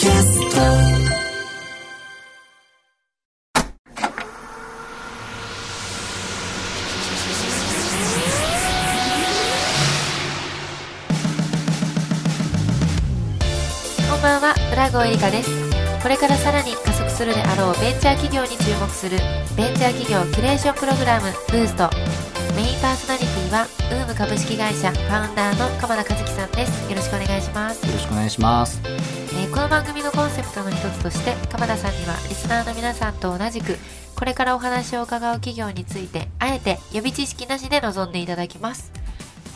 こんばんは、浦郷エリカです。これからさらに加速するであろうベンチャー企業に注目するベンチャー企業キュレーションプログラムブースト。メインパーソナリティはウーム株式会社ファウンダーの鎌田和樹さんです。よろしくお願いします。よろしくお願いします。えーこの番組のコンセプトの一つとして鎌田さんにはリスナーの皆さんと同じくこれからお話を伺う企業についてあえて予備知識なしで臨んでいただきます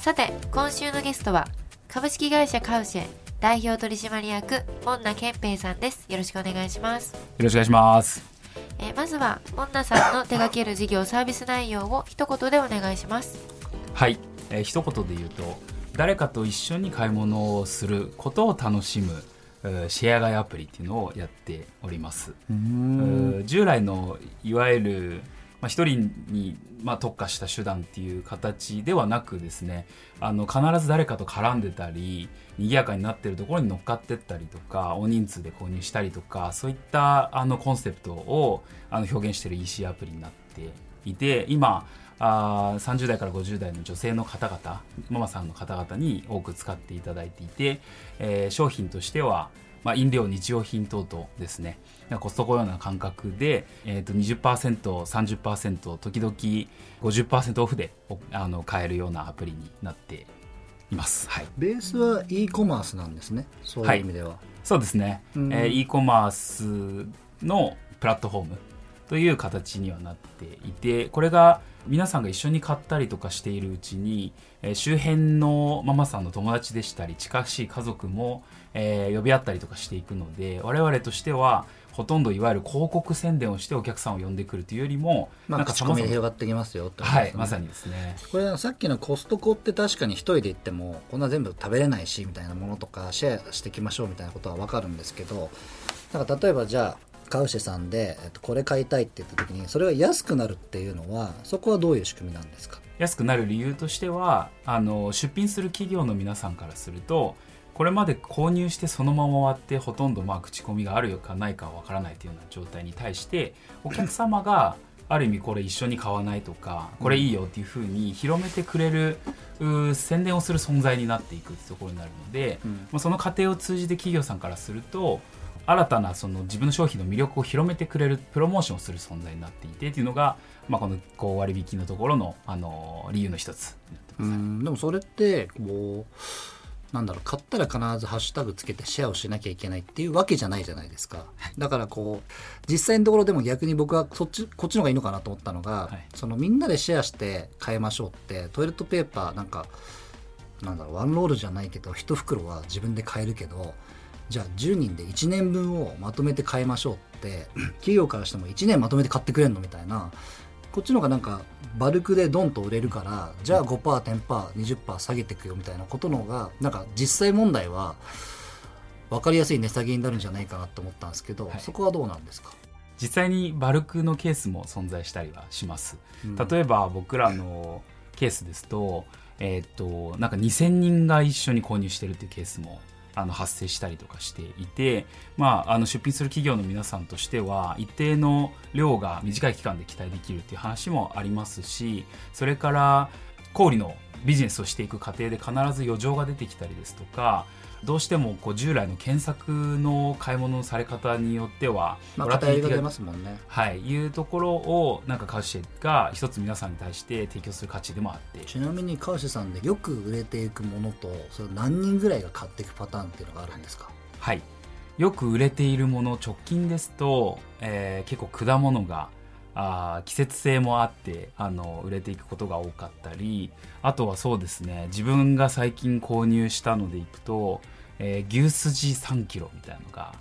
さて今週のゲストは株式会社カウシェ代表取締役門名健平さんですよろしくお願いします、よろしくお願いします。えーまずは門名さんの手掛ける事業サービス内容を一言でお願いします。はい、えー一言で言うと誰かと一緒に買い物をすることを楽しむえーシェア買いアプリっていうのをやっております。えー従来のいわゆるまあ、一人に、まあ、特化した手段っていう形ではなくですねあの必ず誰かと絡んでたり賑やかになってるところに乗っかってったりとか大人数で購入したりとかそういったあのコンセプトをあの表現してる EC アプリになっていて今あ30代から50代の女性の方々ママさんの方々に多く使っていただいていて、えー商品としてはまあ、飲料、日用品等々ですね、コストコのような感覚で、えー、と20%、30%、時々50%オフでおあの買えるようなアプリになっています。はい、ベースは e コマースなんですね。そういう意味では。そうですね、うんえー e コマースのプラットフォームという形にはなっていてこれが皆さんが一緒に買ったりとかしているうちに、えー周辺のママさんの友達でしたり近しい家族も、えー呼び合ったりとかしていくので我々としてはほとんどいわゆる広告宣伝をしてお客さんを呼んでくるというよりも、まあ、口コミで広がってきますよってすね。はいまさにですね。これさっきのコストコって確かに一人で行ってもこんな全部食べれないしみたいなものとかシェアしていきましょうみたいなことは分かるんですけどなんか例えばじゃあカウシェさんで、えっと、これ買いたいって言った時にそれが安くなるっていうのはそこはどういう仕組みなんですか？安くなる理由としてはあの出品する企業の皆さんからするとこれまで購入してそのまま終わってほとんどまあ口コミがあるかないかわからないというような状態に対してお客様がある意味これ一緒に買わないとかこれいいよっていうふうに広めてくれるう宣伝をする存在になっていくってところになるので、うん。まあ、その過程を通じて企業さんからすると新たなその自分の商品の魅力を広めてくれるプロモーションをする存在になっていてっていうのが、まあ、このこう割引のところのあの理由の一つうんでもそれってこうなんだろう買ったら必ずハッシュタグつけてシェアをしなきゃいけないっていうわけじゃないじゃないですか。だからこう実際のところでも逆に僕はそっちこっちの方がいいのかなと思ったのが、はい。そのみんなでシェアして買いましょうってトイレットペーパーなんかなんだろうワンロールじゃないけど1袋は自分で買えるけどじゃあ10人で1年分をまとめて買いましょうって企業からしても1年まとめて買ってくれんのみたいなこっちの方がなんかバルクでドンと売れるからじゃあ 5%10%20% 下げていくよみたいなことの方がなんか実際問題は分かりやすい値下げになるんじゃないかなと思ったんですけど、はい。そこはどうなんですか？実際にバルクのケースも存在したりはします、うん。例えば僕らのケースですと,、えーっとなんか2000人が一緒に購入してるっていうケースもあの発生したりとかしていて、まあ、あの出品する企業の皆さんとしては一定の量が短い期間で期待できるっていう話もありますしそれから小売のビジネスをしていく過程で必ず余剰が出てきたりですとかどうしてもこう従来の検索の買い物のされ方によってはまあ偏りが出ますもんね。はい、いうところをなんかカウシェが一つ皆さんに対して提供する価値でもあって。ちなみに川瀬さんでよく売れていくものとそれ何人ぐらいが買っていくパターンっていうのがあるんですか？はい。よく売れているもの直近ですと、えー結構果物があー季節性もあってあの売れていくことが多かったりあとはそうですね。自分が最近購入したのでいくと、えー牛すじ3キロみたいなのが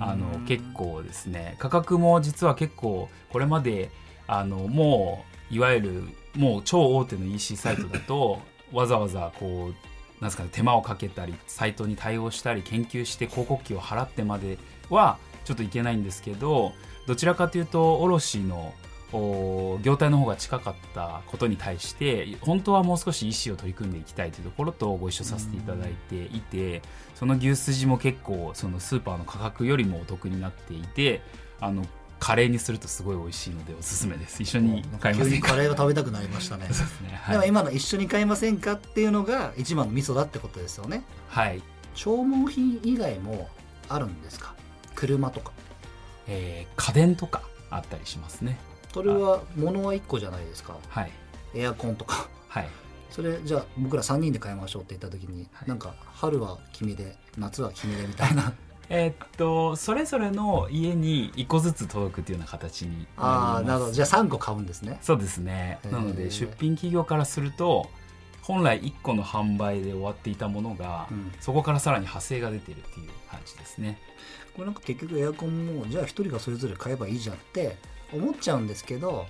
あの結構ですね。価格も実は結構これまであのもういわゆるもう超大手の EC サイトだと わざわざこうなんですかね手間をかけたりサイトに対応したり研究して広告費を払ってまではちょっといけないんですけどどちらかというと卸のお業態の方が近かったことに対して本当はもう少し意思を取り組んでいきたいというところとご一緒させていただいていてその牛すじも結構そのスーパーの価格よりもお得になっていてあのカレーにするとすごい美味しいのでおすすめです。一緒に買いませんか？急にカレーが食べたくなりましたね。ですね。はい、今の一緒に買いませんかっていうのが一番の味噌だってことですよね。はい。消耗品以外もあるんですか？車とか。えー家電とかあったりしますねそれは物は1個じゃないですか。はい。エアコンとか。はい。それじゃあ僕ら3人で買いましょうって言った時に、はい。なんか春は君で夏は君でみたいな。えーっとそれぞれの家に1個ずつ届くっていうような形にああなります。なるほど。じゃあ3個買うんですね。そうですね。なので出品企業からすると本来1個の販売で終わっていたものが、うん。そこからさらに派生が出てるっていう感じですね。これなんか結局エアコンもじゃあ1人がそれぞれ買えばいいじゃんって思っちゃうんですけど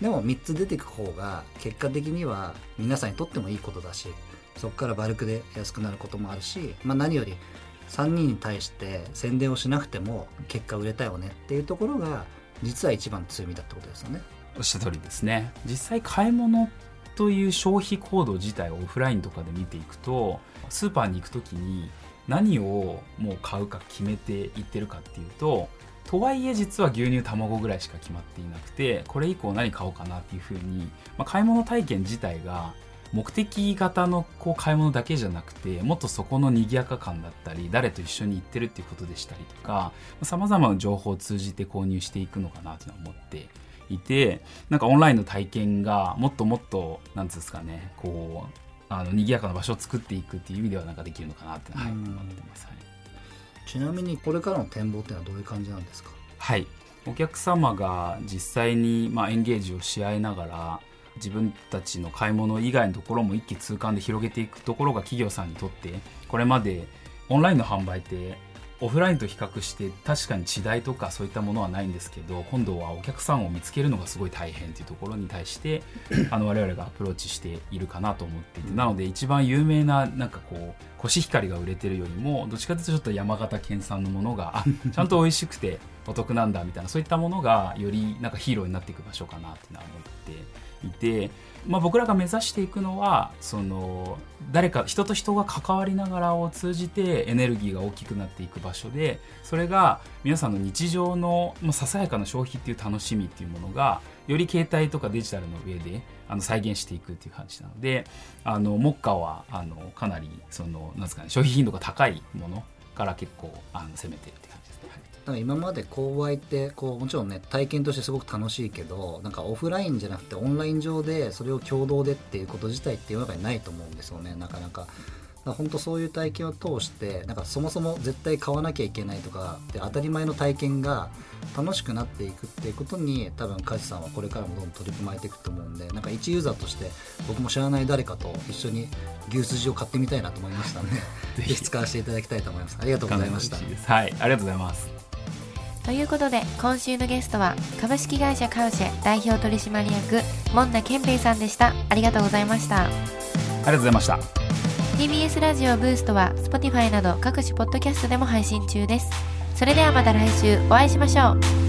でも3つ出てく方が結果的には皆さんにとってもいいことだしそこからバルクで安くなることもあるし、まあ、何より3人に対して宣伝をしなくても結果売れたよねっていうところが実は一番強みだってことですよね。おっしゃる通りですね実際買い物という消費行動自体をオフラインとかで見ていくとスーパーに行く時に何をもう買うか決めていってるかっていうととはいえ実は牛乳卵ぐらいしか決まっていなくてこれ以降何買おうかなっていうふうに、まあ、買い物体験自体が目的型のこう買い物だけじゃなくてもっとそこの賑やか感だったり誰と一緒に行ってるっていうことでしたりとかさまざまな情報を通じて購入していくのかなというのは思っていてなんかオンラインの体験がもっともっとなんつうんですかねこうあの賑やかな場所を作っていくっていう意味ではなんかできるのかなって、はい、うん。思ってます、はいちなみにこれからの展望っていうのはどういう感じなんですか？はい、お客様が実際にまあエンゲージをし合いながら自分たちの買い物以外のところも一気通貫で広げていくところが企業さんにとってこれまでオンラインの販売ってオフラインと比較して確かに違いとかそういったものはないんですけど今度はお客さんを見つけるのがすごい大変というところに対して あの我々がアプローチしているかなと思っていてなので一番有名ななんかこうコシヒカリが売れてるよりもどっちかというとちょっと山形県産のものがあちゃんと美味しくてお得なんだみたいなそういったものがよりなんかヒーローになっていく場所かなっていうのは思っていて、まあ、僕らが目指していくのはその誰か人と人が関わりながらを通じてエネルギーが大きくなっていく場所でそれが皆さんの日常のまあささやかな消費っていう楽しみっていうものがより携帯とかデジタルの上であの再現していくっていう感じなのであの目下はあのかなりそのなんですか、ね、消費頻度が高いものから結構あの攻めてるって感じ。なんか今まで購買ってこうもちろんね体験としてすごく楽しいけどなんかオフラインじゃなくてオンライン上でそれを共同でっていうこと自体って世の中にないと思うんですよね。なかなか。本当そういう体験を通してなんかそもそも絶対買わなきゃいけないとかって当たり前の体験が楽しくなっていくっていうことに多分梶さんはこれからもどんどん取り組まれていくと思うんでなんか一ユーザーとして僕も知らない誰かと一緒に牛すじを買ってみたいなと思いましたので ぜひ。使わせていただきたいと思います。ありがとうございました。はい、ありがとうございます。ということで今週のゲストは株式会社カウシェ代表取締役門田健平さんでした。ありがとうございました。ありがとうございました。TBS ラジオブーストは Spotify など各種ポッドキャストでも配信中です。それではまた来週お会いしましょう